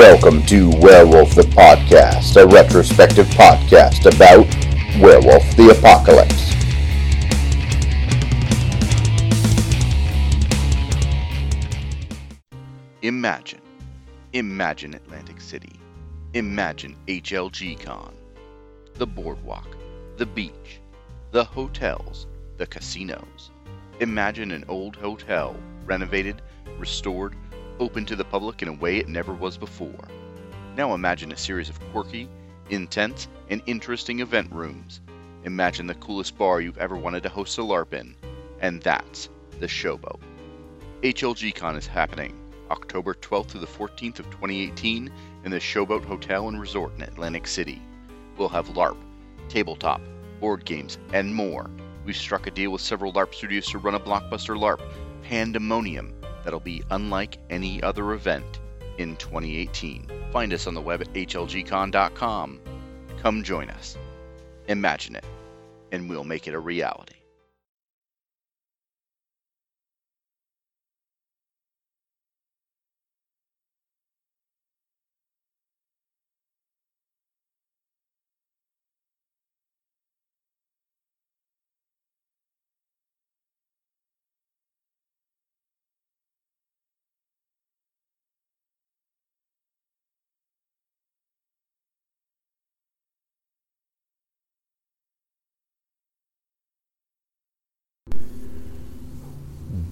Welcome to Werewolf the Podcast, a retrospective podcast about Werewolf the Apocalypse. Imagine. Imagine Atlantic City. Imagine HLG Con. The boardwalk, the beach, the hotels, the casinos. Imagine an old hotel, renovated, restored, open to the public in a way it never was before. Now imagine a series of quirky, intense, and interesting event rooms. Imagine the coolest bar you've ever wanted to host a LARP in, and that's the Showboat. HLGCon is happening October 12th through the 14th of 2018 in the Showboat Hotel and Resort in Atlantic City. We'll have LARP, tabletop, board games, and more. We've struck a deal with several LARP studios to run a blockbuster LARP, Pandemonium, that'll be unlike any other event in 2018. Find us on the web at hlgcon.com. Come join us. Imagine it, and we'll make it a reality.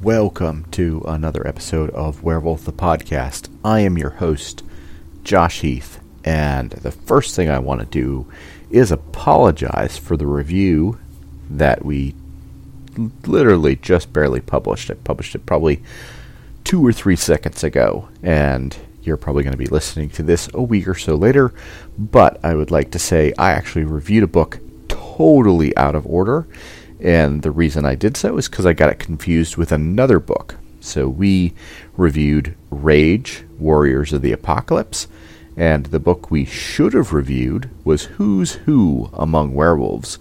Welcome to another episode of Werewolf the Podcast. I am your host, Josh Heath, and the first thing I want to do is apologize for the review that we literally just barely published. I published it probably two or three seconds ago, and you're probably going to be listening to this a week or so later. But I would like to say I actually reviewed a book totally out of order and the reason I did so is because I got it confused with another book. So we reviewed Rage, Warriors of the Apocalypse, and the book we should have reviewed was Who's Who Among Werewolves,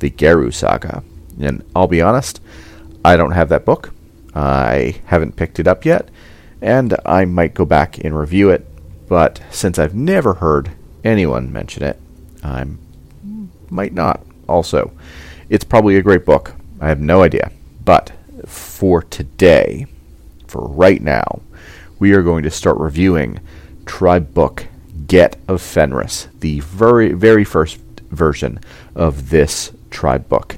the Garou Saga. And I'll be honest, I don't have that book. I haven't picked it up yet, and I might go back and review it, but since I've never heard anyone mention it, I might not also. It's probably a great book. I have no idea. But for today, for right now, we are going to start reviewing Tribe Book Get of Fenris, the very, very first version of this Tribe book.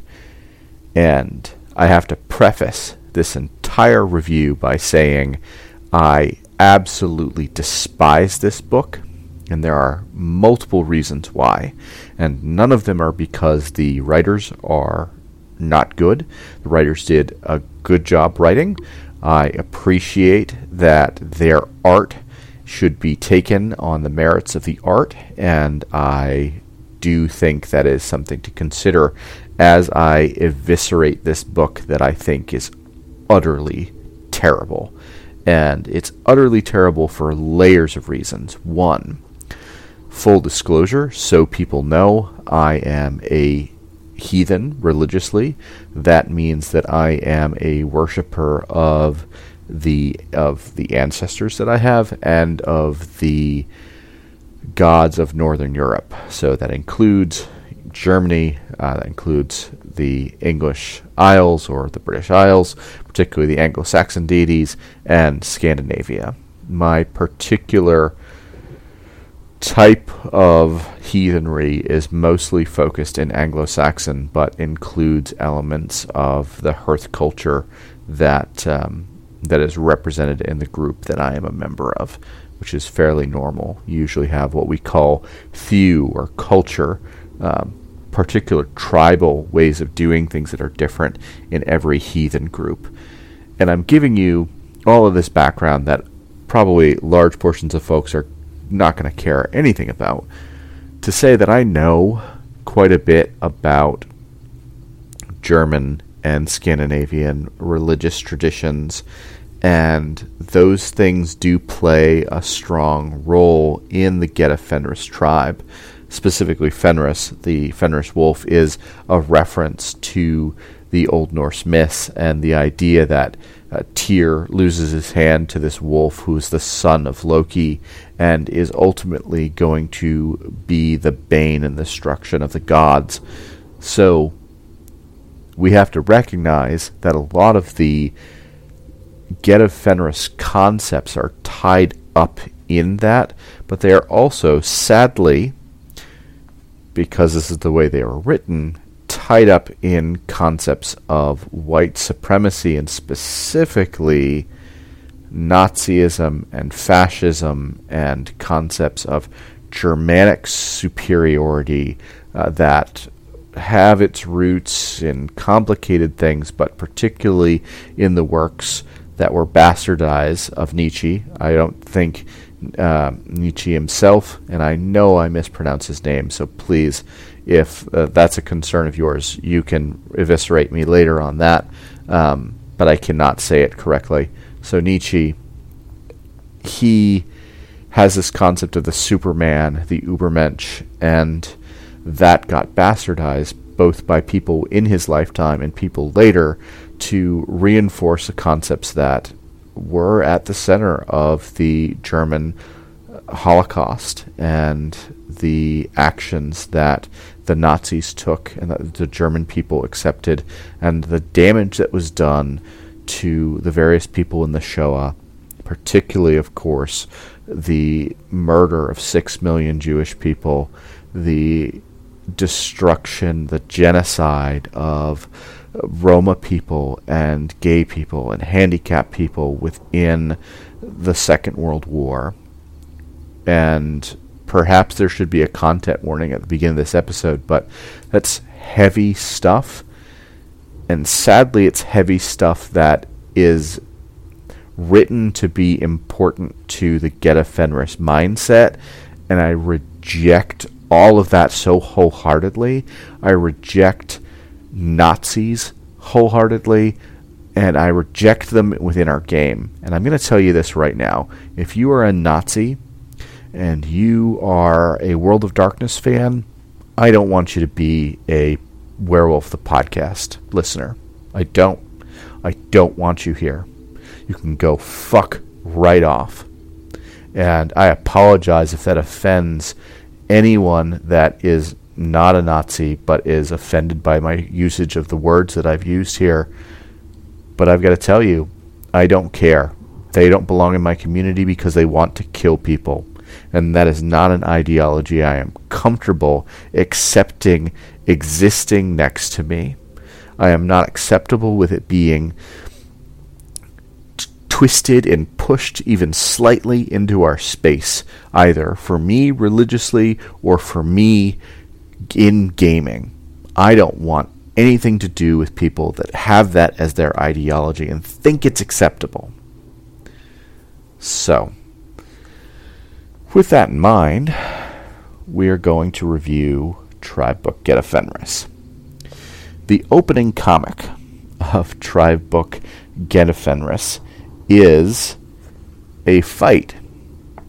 And I have to preface this entire review by saying I absolutely despise this book and there are multiple reasons why. And none of them are because the writers are not good. The writers did a good job writing. I appreciate that their art should be taken on the merits of the art, and I do think that is something to consider as I eviscerate this book that I think is utterly terrible. And it's utterly terrible for layers of reasons. One, Full disclosure, so people know, I am a heathen religiously. That means that I am a worshiper of the of the ancestors that I have and of the gods of Northern Europe. So that includes Germany, uh, that includes the English Isles or the British Isles, particularly the Anglo Saxon deities, and Scandinavia. My particular type of heathenry is mostly focused in Anglo Saxon, but includes elements of the hearth culture that um, that is represented in the group that I am a member of, which is fairly normal. You usually have what we call thew or culture, um, particular tribal ways of doing things that are different in every heathen group. And I'm giving you all of this background that probably large portions of folks are not going to care anything about. To say that I know quite a bit about German and Scandinavian religious traditions, and those things do play a strong role in the Get Fenris tribe. Specifically, Fenris, the Fenris wolf, is a reference to the Old Norse myths and the idea that uh, Tyr loses his hand to this wolf who is the son of Loki and is ultimately going to be the bane and destruction of the gods. So we have to recognize that a lot of the Get of Fenris concepts are tied up in that, but they are also, sadly, because this is the way they were written, tied up in concepts of white supremacy and specifically Nazism and fascism and concepts of Germanic superiority uh, that have its roots in complicated things, but particularly in the works that were bastardized of Nietzsche. I don't think uh, Nietzsche himself, and I know I mispronounce his name, so please, if uh, that's a concern of yours, you can eviscerate me later on that, um, but I cannot say it correctly. So Nietzsche, he has this concept of the Superman, the Ubermensch, and that got bastardized both by people in his lifetime and people later to reinforce the concepts that were at the center of the German Holocaust and the actions that the Nazis took and that the German people accepted, and the damage that was done to the various people in the Shoah, particularly, of course, the murder of six million Jewish people, the destruction, the genocide of Roma people and gay people and handicapped people within the Second World War. And perhaps there should be a content warning at the beginning of this episode, but that's heavy stuff. And sadly, it's heavy stuff that is written to be important to the Get Fenris mindset. And I reject all of that so wholeheartedly. I reject Nazis wholeheartedly, and I reject them within our game. And I'm going to tell you this right now. If you are a Nazi and you are a World of Darkness fan, I don't want you to be a Werewolf the Podcast listener. I don't. I don't want you here. You can go fuck right off. And I apologize if that offends anyone that is not a Nazi but is offended by my usage of the words that I've used here. But I've got to tell you, I don't care. They don't belong in my community because they want to kill people. And that is not an ideology I am comfortable accepting existing next to me. I am not acceptable with it being t- twisted and pushed even slightly into our space, either for me religiously or for me in gaming. I don't want anything to do with people that have that as their ideology and think it's acceptable. So, with that in mind, we are going to review Tribe Book Get of Fenris. The opening comic of Tribe Book Get of Fenris is a fight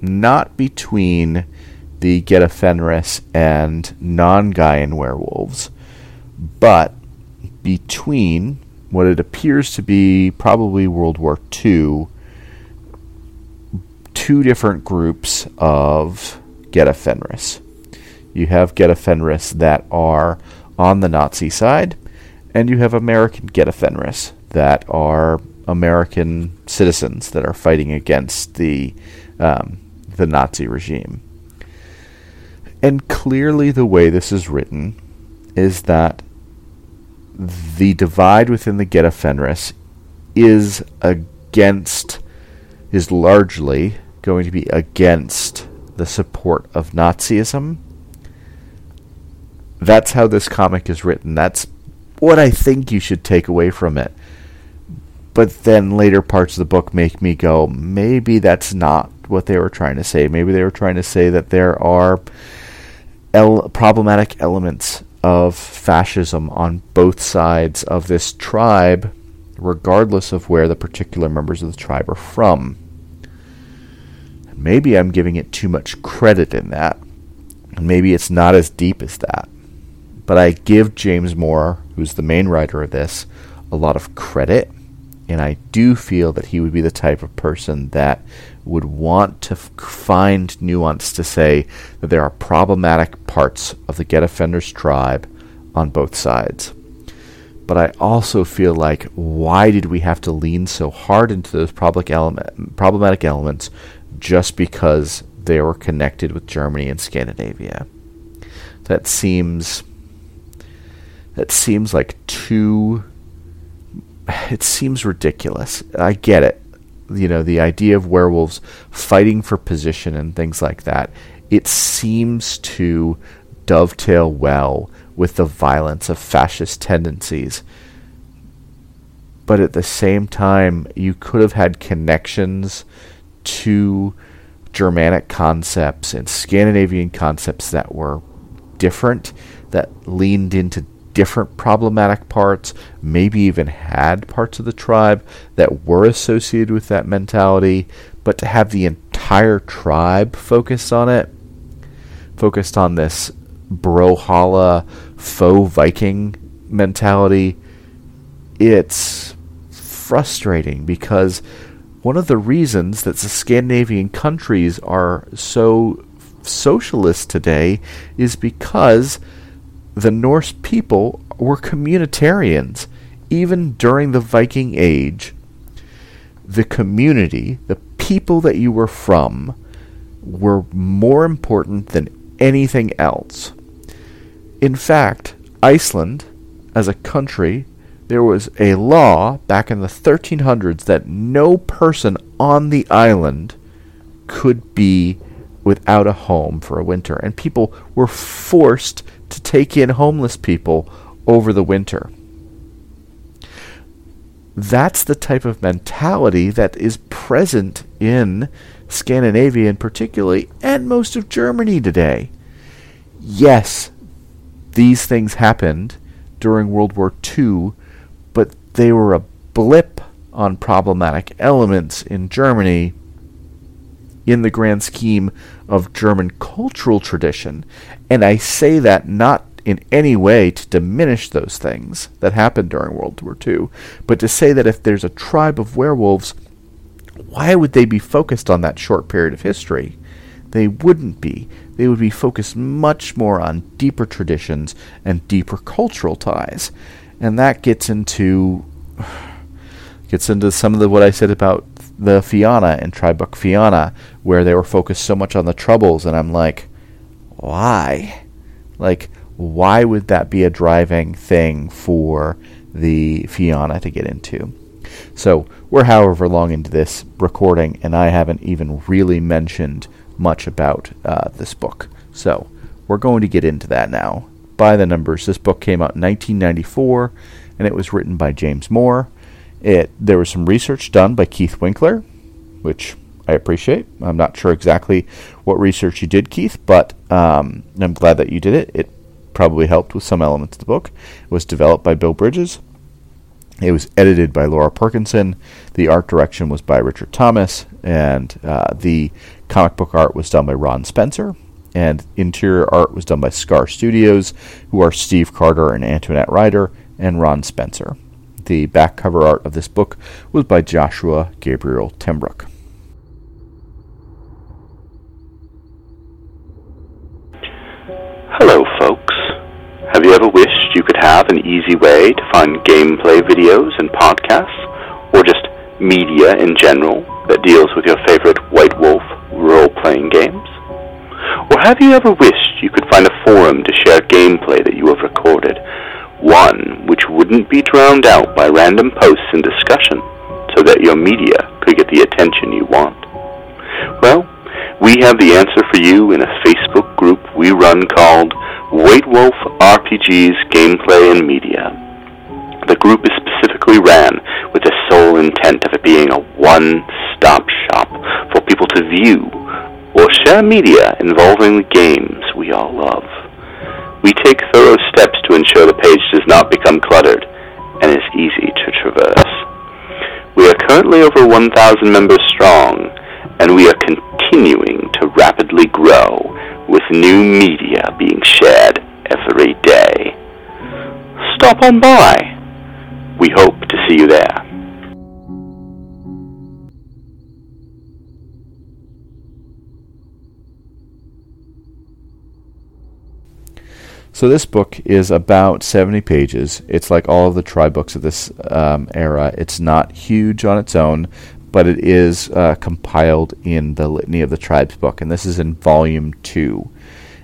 not between the Get of Fenris and non Gaian werewolves, but between what it appears to be probably World War II, two different groups of Get of Fenris. You have Get of Fenris that are on the Nazi side, and you have American Get a Fenris that are American citizens that are fighting against the um, the Nazi regime. And clearly, the way this is written is that the divide within the Get of Fenris is against, is largely going to be against the support of Nazism. That's how this comic is written. That's what I think you should take away from it. But then later parts of the book make me go, maybe that's not what they were trying to say. Maybe they were trying to say that there are el- problematic elements of fascism on both sides of this tribe, regardless of where the particular members of the tribe are from. Maybe I'm giving it too much credit in that. Maybe it's not as deep as that. But I give James Moore, who's the main writer of this, a lot of credit and I do feel that he would be the type of person that would want to f- find nuance to say that there are problematic parts of the Get of Fenris tribe on both sides. But I also feel like why did we have to lean so hard into those element, problematic elements just because they were connected with Germany and Scandinavia? That seems that seems like too it seems ridiculous. I get it. You know, the idea of werewolves fighting for position and things like that. It seems to dovetail well with the violence of fascist tendencies. But at the same time, you could have had connections to Germanic concepts and Scandinavian concepts that were different, that leaned into different problematic parts, maybe even had parts of the tribe that were associated with that mentality, but to have the entire tribe focused on it, focused on this Brawlhalla faux Viking mentality, it's frustrating because one of the reasons that the Scandinavian countries are so socialist today is because the Norse people were communitarians. Even during the Viking Age, the community, the people that you were from, were more important than anything else. In fact, Iceland, as a country, there was a law back in the 1300s that no person on the island could be without a home for a winter, and people were forced to take in homeless people over the winter. That's the type of mentality that is present in Scandinavia, in particularly, and most of Germany today. Yes, these things happened during World War II, but they were a blip on problematic elements in Germany in the grand scheme of German cultural tradition. And I say that not in any way to diminish those things that happened during World War II, but to say that if there's a tribe of werewolves, why would they be focused on that short period of history? They wouldn't be. They would be focused much more on deeper traditions and deeper cultural ties. And that gets into gets into some of the what I said about the Fianna and Tribe Book Fianna, where they were focused so much on the troubles, and I'm like, why? Like, why would that be a driving thing for the Fianna to get into? So we're however long into this recording, and I haven't even really mentioned much about uh, this book. So we're going to get into that now. By the numbers, this book came out in 1994, and it was written by James Moore. It there was some research done by Keith Winkler, which I appreciate. I'm not sure exactly what research you did, Keith, but um, I'm glad that you did it. It probably helped with some elements of the book. It was developed by Bill Bridges. It was edited by Laura Perkinson. The art direction was by Richard Thomas, and uh, the comic book art was done by Ron Spencer. And interior art was done by Scar Studios, who are Steve Carter and Antoinette Rydyr, and Ron Spencer. The back cover art of this book was by Joshua Gabriel Timbrook. Hello, folks. Have you ever wished you could have an easy way to find gameplay videos and podcasts, or just media in general that deals with your favorite White Wolf role playing games? Or have you ever wished you could find a forum to share gameplay that you have recorded, one which wouldn't be drowned out by random posts and discussion, so that your media could get the attention you want? Well, we have the answer for you in a Facebook group we run called White Wolf RPGs Gameplay and Media. The group is specifically ran with the sole intent of it being a one-stop shop for people to view or share media involving the games we all love. We take thorough steps to ensure the page does not become cluttered and is easy to traverse. We are currently over 1,000 members strong, and we are continuing to rapidly grow with new media being shared every day. Stop on by. We hope to see you there. So this book is about 70 pages. It's like all of the tribe books of this um, era. It's not huge on its own, but it is uh, compiled in the Litany of the Tribes book, and this is in volume two.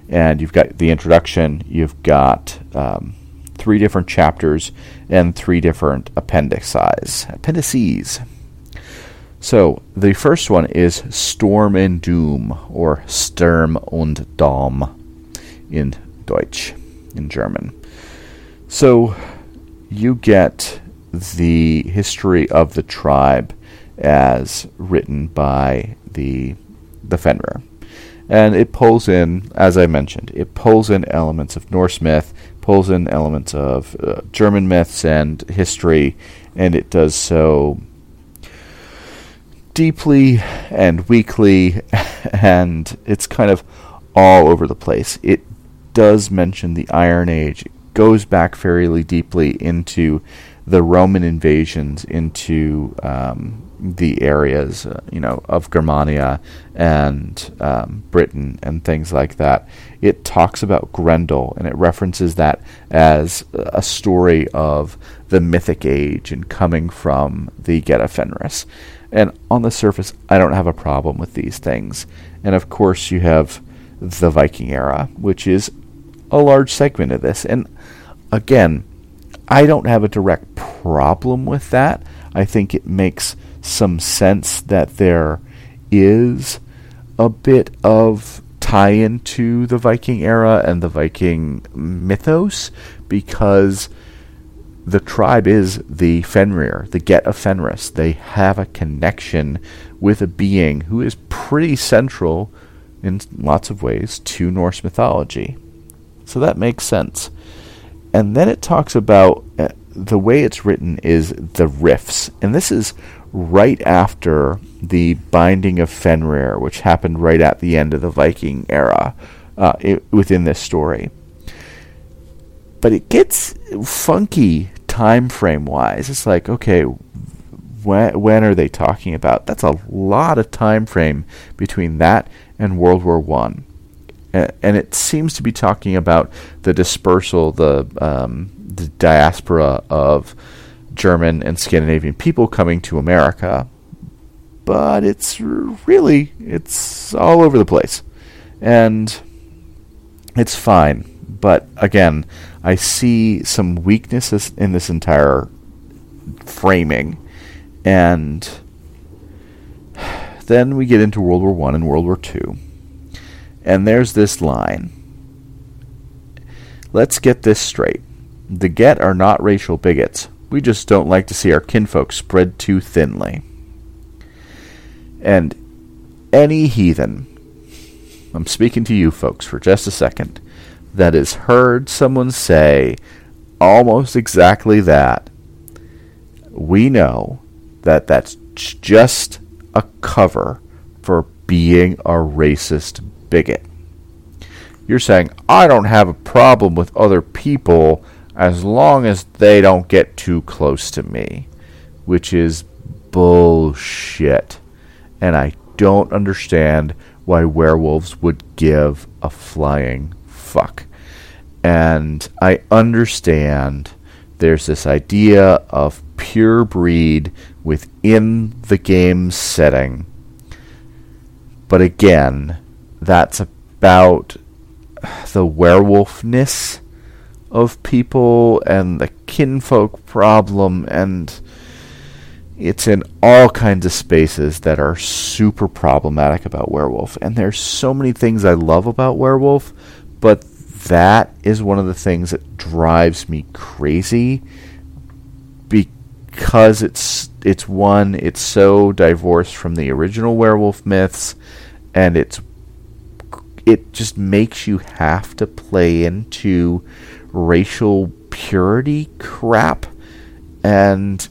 And you've got the introduction, you've got um, three different chapters, and three different appendices. Appendices. So the first one is Storm and Doom, or Sturm und Dom in Deutsch, in German. So you get the history of the tribe as written by the the Fenrir. And it pulls in, as I mentioned, it pulls in elements of Norse myth, pulls in elements of uh, German myths and history, and it does so deeply and weakly, and it's kind of all over the place. It does mention the Iron Age. It goes back fairly deeply into the Roman invasions into um, the areas, uh, you know, of Germania and um, Britain and things like that. It talks about Grendel and it references that as a story of the mythic age and coming from the Get of Fenris. And on the surface, I don't have a problem with these things. And of course, you have the Viking era, which is a large segment of this. And again, I don't have a direct problem with that. I think it makes some sense that there is a bit of tie into the Viking era and the Viking mythos because the tribe is the Fenrir, the Get of Fenris. They have a connection with a being who is pretty central in lots of ways to Norse mythology. So that makes sense. And then it talks about uh, the way it's written is the rifts. And this is right after the binding of Fenrir, which happened right at the end of the Viking era uh, it, within this story. But it gets funky time frame wise. It's like, okay, when, when are they talking about? That's a lot of time frame between that and World War One, and it seems to be talking about the dispersal, the, um, the diaspora of German and Scandinavian people coming to America. But it's really it's all over the place, and it's fine. But again, I see some weaknesses in this entire framing, and then we get into World War One and World War Two, and there's this line. Let's get this straight. The Get are not racial bigots. We just don't like to see our kinfolk spread too thinly. And any heathen, I'm speaking to you folks for just a second, that has heard someone say almost exactly that, we know that that's just a cover for being a racist bigot. You're saying, I don't have a problem with other people as long as they don't get too close to me, which is bullshit. And I don't understand why werewolves would give a flying fuck. And I understand there's this idea of pure breed within the game setting. But again, that's about the werewolfness of people and the kinfolk problem and it's in all kinds of spaces that are super problematic about werewolf. And there's so many things i love about werewolf but that is one of the things that drives me crazy because it's it's one it's so divorced from the original werewolf myths and it's it just makes you have to play into racial purity crap, and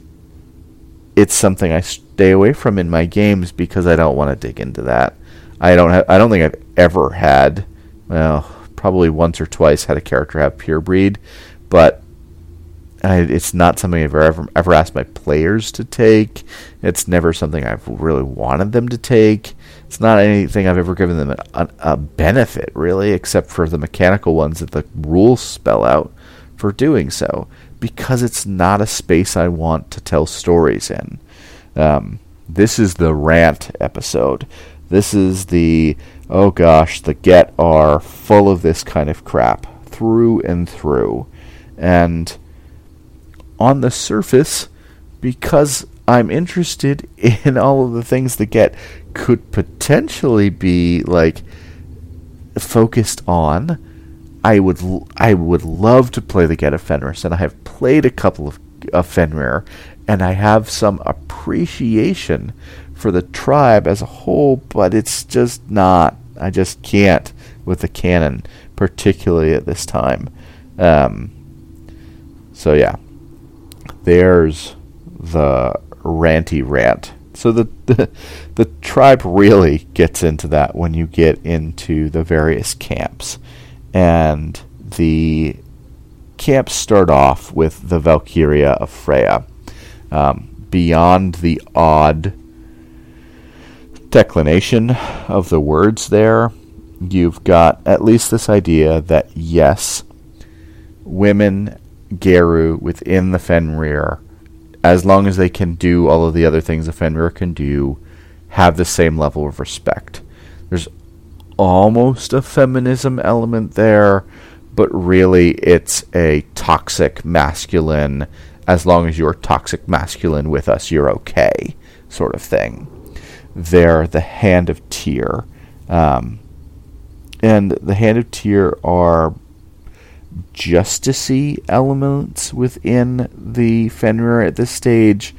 it's something I stay away from in my games because I don't want to dig into that. I don't. I don't think I've ever had. Well, probably once or twice had a character have pure breed, but I, it's not something I've ever ever asked my players to take. It's never something I've really wanted them to take. It's not anything I've ever given them a, a, benefit, really, except for the mechanical ones that the rules spell out for doing so, because it's not a space I want to tell stories in. Um, this is the rant episode. This is the, oh gosh, the get are full of this kind of crap through and through. And on the surface, because I'm interested in all of the things that get could potentially be like focused on. I would I would love to play the Get of Fenris, and I have played a couple of, of Fenrir, and I have some appreciation for the tribe as a whole, but it's just not. I just can't with the canon, particularly at this time. Um, so yeah, there's the ranty rant. So the, the the tribe really gets into that when you get into the various camps, and the camps start off with the Valkyria of Freya. Um, beyond the odd declination of the words there, you've got at least this idea that yes, women Garou within the Fenrir, as long as they can do all of the other things a Fenrir can do, have the same level of respect. There's almost a feminism element there, but really it's a toxic masculine, as long as you're toxic masculine with us, you're okay, sort of thing. They're the hand of Tyr. Um, and the hand of Tyr are justicey elements within the Fenrir at this stage.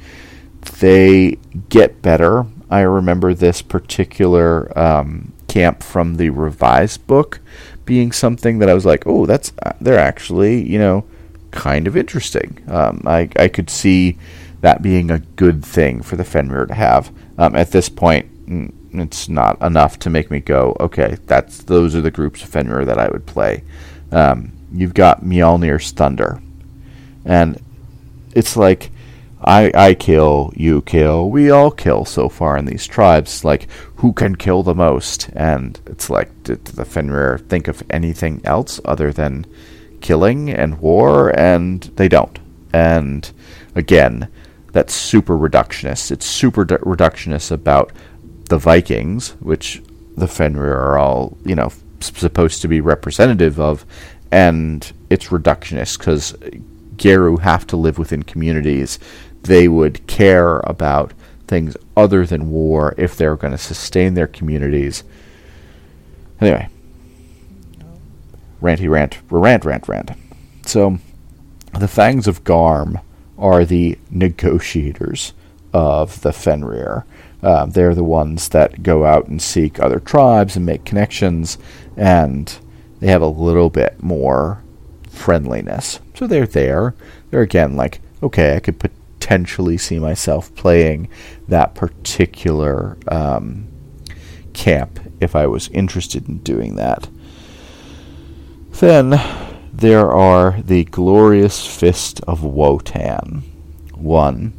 They get better. I remember this particular um, camp from the revised book being something that I was like, oh, that's uh, they're actually you know kind of interesting. Um, I I could see that being a good thing for the Fenrir to have. Um, at this point, it's not enough to make me go, okay, that's those are the groups of Fenrir that I would play. Um, you've got Mjolnir's thunder, and it's like I I kill, you kill, we all kill so far in these tribes. Like who can kill the most? And it's like did the Fenrir think of anything else other than killing and war? And they don't. And again, that's super reductionist. It's super reductionist about the Vikings, which the Fenrir are all you know supposed to be representative of, and it's reductionist because Garou have to live within communities. They would care about things other than war if they're going to sustain their communities. Anyway, ranty rant, rant, rant, rant. So, the Fangs of Garm are the negotiators of the Fenrir. Uh, they're the ones that go out and seek other tribes and make connections, and they have a little bit more friendliness. So they're there. They're again like, okay, I could potentially see myself playing that particular um, camp if I was interested in doing that. Then there are the glorious fist of Wotan. One,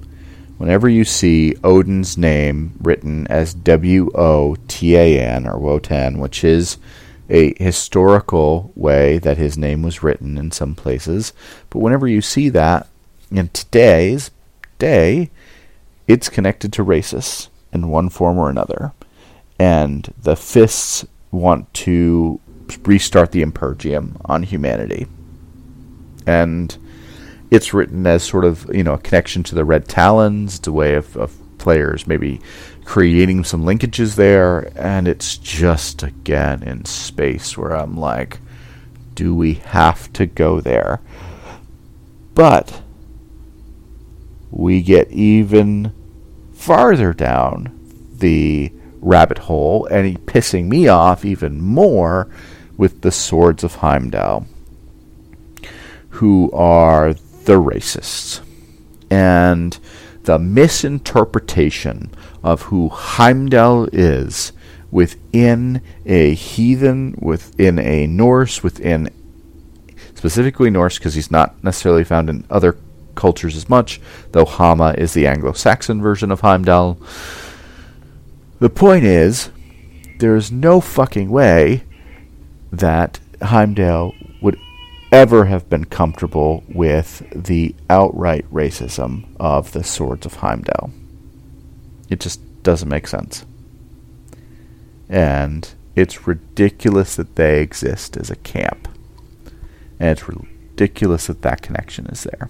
whenever you see Odin's name written as W O T A N or Wotan, which is a historical way that his name was written in some places. But whenever you see that in today's day, it's connected to racists in one form or another. And the fists want to restart the Impergium on humanity. And it's written as sort of, you know, a connection to the Red Talons. It's a way of, of players maybe creating some linkages there, and it's just again in space where I'm like, do we have to go there? But we get even farther down the rabbit hole, and he pissing me off even more with the swords of Heimdall, who are the racists. And the misinterpretation of who Heimdall is within a heathen, within a Norse, within specifically Norse, because he's not necessarily found in other cultures as much, though Hama is the Anglo Saxon version of Heimdall. The point is, there is no fucking way that Heimdall would ever have been comfortable with the outright racism of the Swords of Heimdall. It just doesn't make sense. And it's ridiculous that they exist as a camp. And it's ridiculous that that connection is there.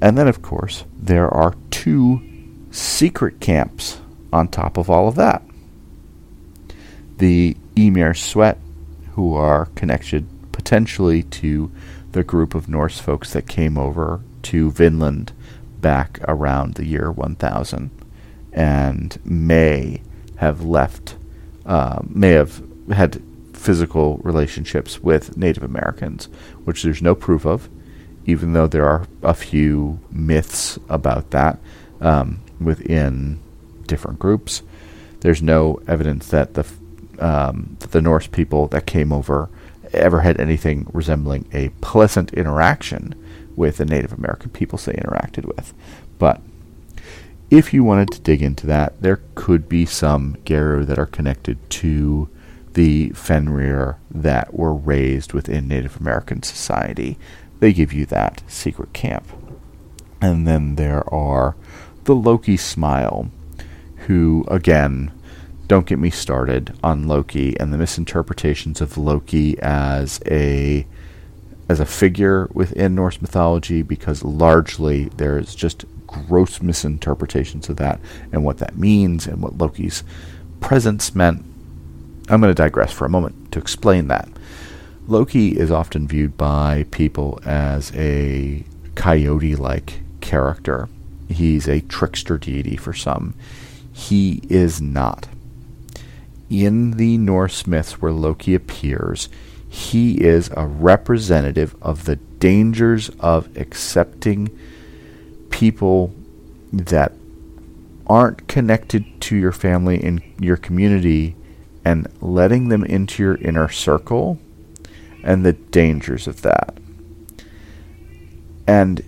And then, of course, there are two secret camps on top of all of that. The Emir Sweat, who are connected potentially to the group of Norse folks that came over to Vinland back around the year 1000 and may have left, uh, may have had physical relationships with Native Americans, which there's no proof of, even though there are a few myths about that um, within different groups. There's no evidence that the um, that the Norse people that came over ever had anything resembling a pleasant interaction with the Native American peoples they interacted with. But if you wanted to dig into that, there could be some Garou that are connected to the Fenrir that were raised within Native American society. They give you that secret camp. And then there are the Loki Smile, who, again, don't get me started on Loki and the misinterpretations of Loki as a as a figure within Norse mythology because largely there's just gross misinterpretations of that and what that means and what Loki's presence meant. I'm going to digress for a moment to explain that. Loki is often viewed by people as a coyote like character. He's a trickster deity for some. He is not. In the Norse myths where Loki appears, he is a representative of the dangers of accepting people that aren't connected to your family and your community and letting them into your inner circle and the dangers of that. And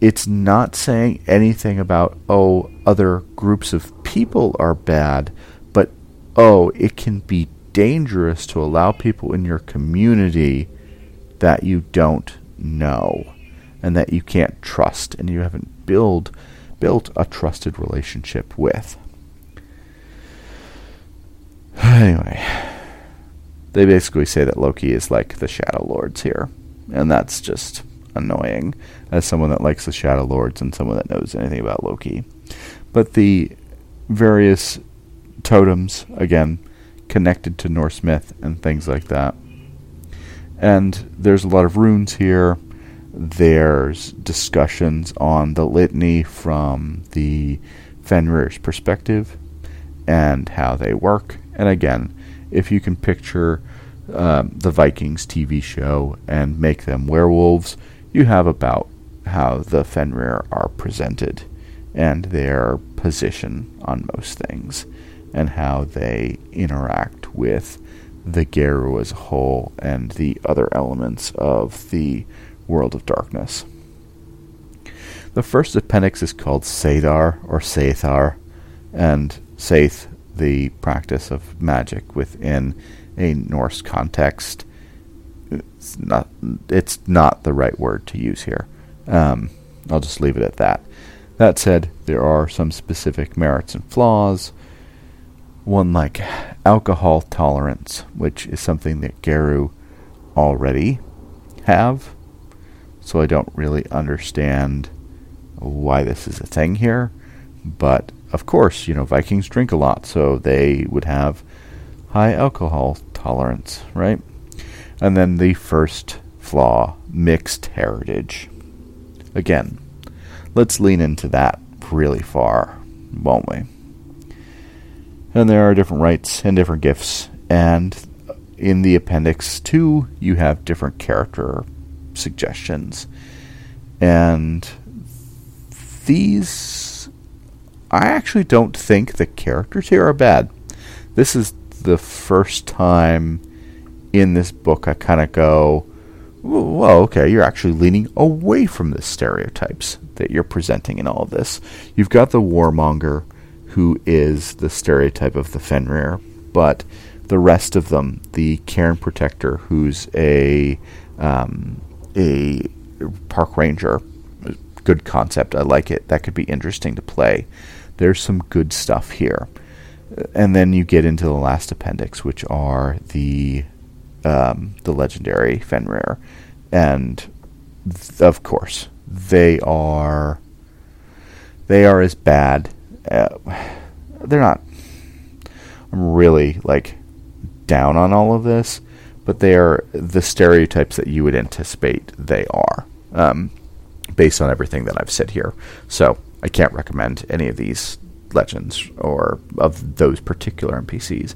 it's not saying anything about, oh, other groups of people are bad, but, oh, it can be dangerous to allow people in your community that you don't know and that you can't trust and you haven't build built a trusted relationship with. Anyway, they basically say that Loki is like the Shadow Lords here, and that's just annoying as someone that likes the Shadow Lords and someone that knows anything about Loki. But the various totems, again, connected to Norse myth and things like that. And there's a lot of runes here. There's discussions on the litany from the Fenrir's perspective and how they work. And again, if you can picture um, the Vikings TV show and make them werewolves, you have about how the Fenrir are presented and their position on most things and how they interact with the Garou as a whole and the other elements of the world of darkness. The first appendix is called Sadar or Seithar, and Seith, the practice of magic within a Norse context. It's not, it's not the right word to use here. Um, I'll just leave it at that. That said, there are some specific merits and flaws one like alcohol tolerance, which is something that Garou already have. So I don't really understand why this is a thing here. But of course, you know, Vikings drink a lot, so they would have high alcohol tolerance, right? And then the first flaw mixed heritage. Again, let's lean into that really far, won't we? And there are different rights and different gifts. And in the appendix 2, you have different character suggestions. And these. I actually don't think the characters here are bad. This is the first time in this book I kind of go, well, okay, you're actually leaning away from the stereotypes that you're presenting in all of this. You've got the warmonger, who is the stereotype of the Fenrir, but the rest of them, the Cairn Protector, who's a um, a park ranger, good concept. I like it. That could be interesting to play. There's some good stuff here, and then you get into the last appendix, which are the um, the legendary Fenrir, and th- of course they are they are as bad. Uh, they're not. I'm really like down on all of this, but they are the stereotypes that you would anticipate they are, um, based on everything that I've said here. So I can't recommend any of these legends or of those particular NPCs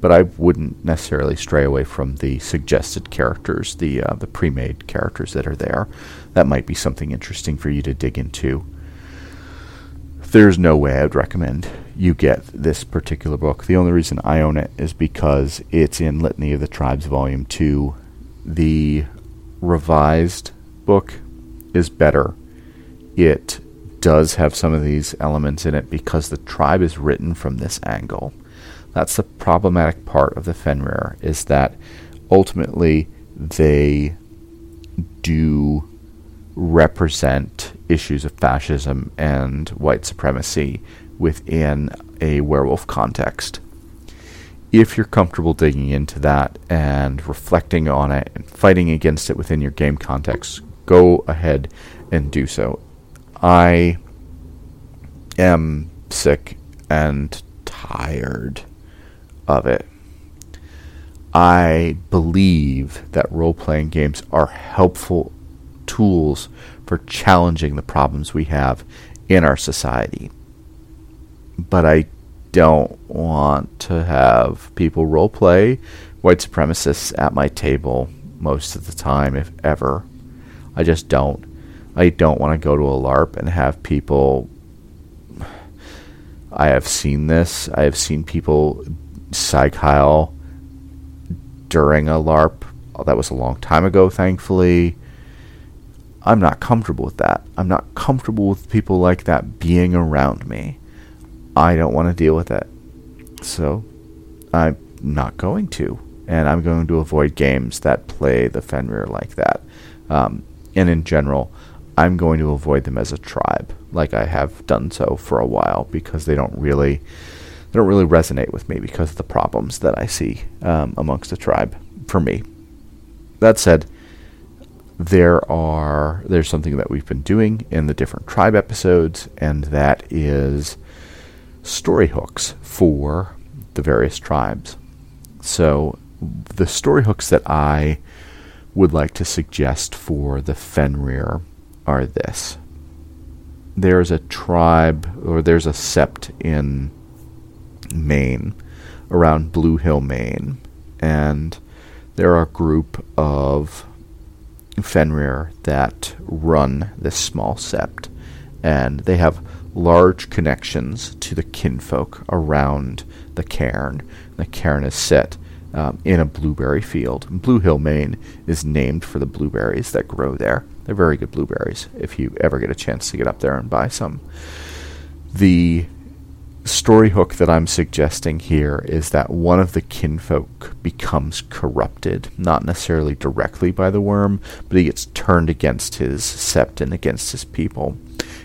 but I wouldn't necessarily stray away from the suggested characters, the uh, the pre-made characters that are there. That might be something interesting for you to dig into. There's no way I would recommend you get this particular book. The only reason I own it is because it's in Litany of the Tribes Volume 2. The revised book is better. It does have some of these elements in it because the tribe is written from this angle that's the problematic part of the Fenrir is that ultimately they do represent issues of fascism and white supremacy within a werewolf context. If you're comfortable digging into that and reflecting on it and fighting against it within your game context, go ahead and do so. I am sick and tired of it. I believe that role playing games are helpful tools for challenging the problems we have in our society. But I don't want to have people role play white supremacists at my table most of the time, if ever. I just don't. I don't want to go to a LARP and have people. I have seen this. I have seen people Psych during a LARP. That was a long time ago, thankfully. I'm not comfortable with that. I'm not comfortable with people like that being around me. I don't want to deal with it. So, I'm not going to. And I'm going to avoid games that play the Fenrir like that. Um, and in general, I'm going to avoid them as a tribe, like I have done so for a while, because they don't really they don't really resonate with me because of the problems that I see um, amongst the tribe for me. That said, there are there's something that we've been doing in the different tribe episodes, and that is story hooks for the various tribes. So the story hooks that I would like to suggest for the Fenrir are this. There's a tribe, or there's a sept in Maine, around Blue Hill, Maine, and there are a group of Fenrir that run this small sept, and they have large connections to the kinfolk around the cairn. The cairn is set um, in a blueberry field. Blue Hill, Maine is named for the blueberries that grow there. They're very good blueberries if you ever get a chance to get up there and buy some. The story hook that I'm suggesting here is that one of the kinfolk becomes corrupted, not necessarily directly by the Wyrm, but he gets turned against his sept and against his people.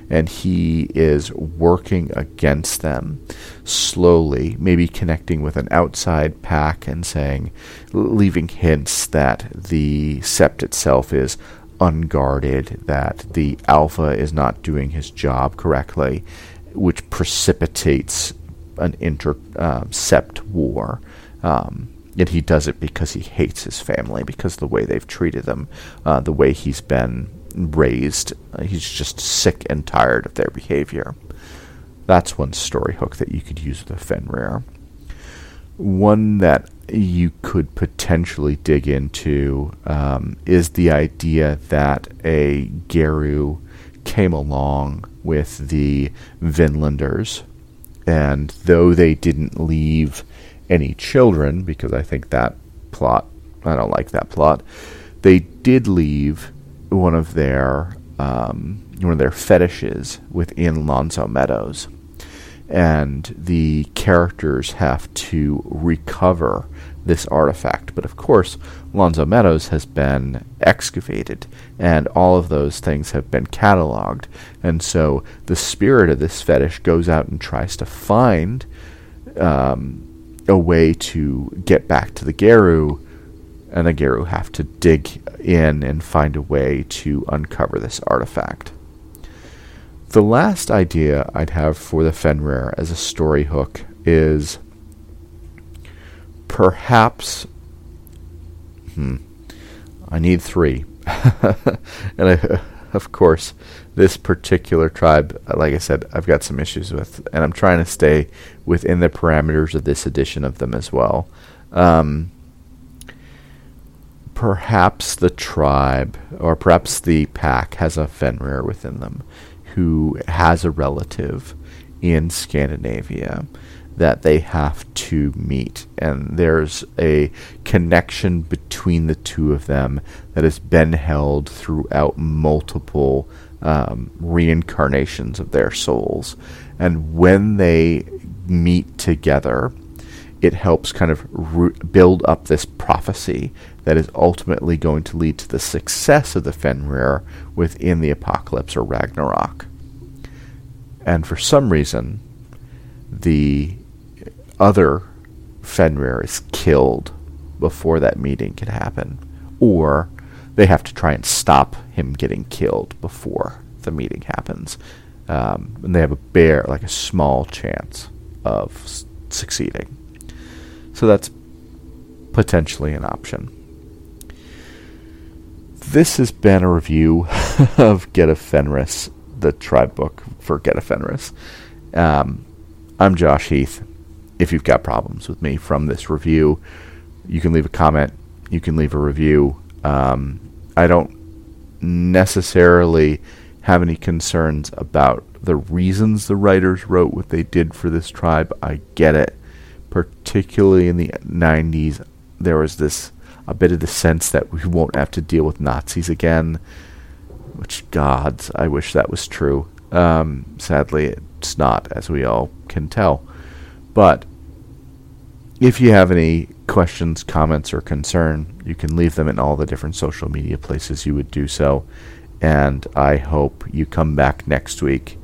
And he is working against them slowly, maybe connecting with an outside pack and saying, leaving hints that the sept itself is unguarded, that the alpha is not doing his job correctly, which precipitates an intersept uh, war. Um, and he does it because he hates his family, because the way they've treated him, uh, the way he's been raised. Uh, he's just sick and tired of their behavior. That's one story hook that you could use with a Fenrir. One that you could potentially dig into um, is the idea that a Garou came along with the Vinlanders, and though they didn't leave any children, because I think that plot, I don't like that plot, they did leave one of their um, one of their fetishes within L'Anse aux Meadows, and the characters have to recover this artifact. But of course, L'Anse aux Meadows has been excavated, and all of those things have been cataloged. And so the spirit of this fetish goes out and tries to find um, a way to get back to the Garou, and the Garou have to dig in and find a way to uncover this artifact. The last idea I'd have for the Fenrir as a story hook is perhaps. Hmm. I need three. and I, of course, this particular tribe, like I said, I've got some issues with, and I'm trying to stay within the parameters of this edition of them as well. Um, perhaps the tribe, or perhaps the pack, has a Fenrir within them who has a relative in Scandinavia that they have to meet. And there's a connection between the two of them that has been held throughout multiple um, reincarnations of their souls. And when they meet together, it helps kind of re- build up this prophecy that is ultimately going to lead to the success of the Fenrir within the apocalypse or Ragnarok. And for some reason, the other Fenrir is killed before that meeting can happen, or they have to try and stop him getting killed before the meeting happens. Um, and they have a bare, like a small chance of s- succeeding. So that's potentially an option. This has been a review of Get of Fenris, the tribe book for Get of Fenris. Um, I'm Josh Heath if you've got problems with me from this review, you can leave a comment. You can leave a review. Um, I don't necessarily have any concerns about the reasons the writers wrote what they did for this tribe. I get it. Particularly in the 90s, there was this a bit of the sense that we won't have to deal with Nazis again. Which, gods, I wish that was true. Um, sadly, it's not, as we all can tell. But if you have any questions, comments, or concern, you can leave them in all the different social media places you would do so. And I hope you come back next week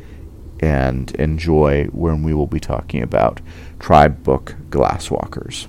and enjoy when we will be talking about Tribe Book Glasswalkers.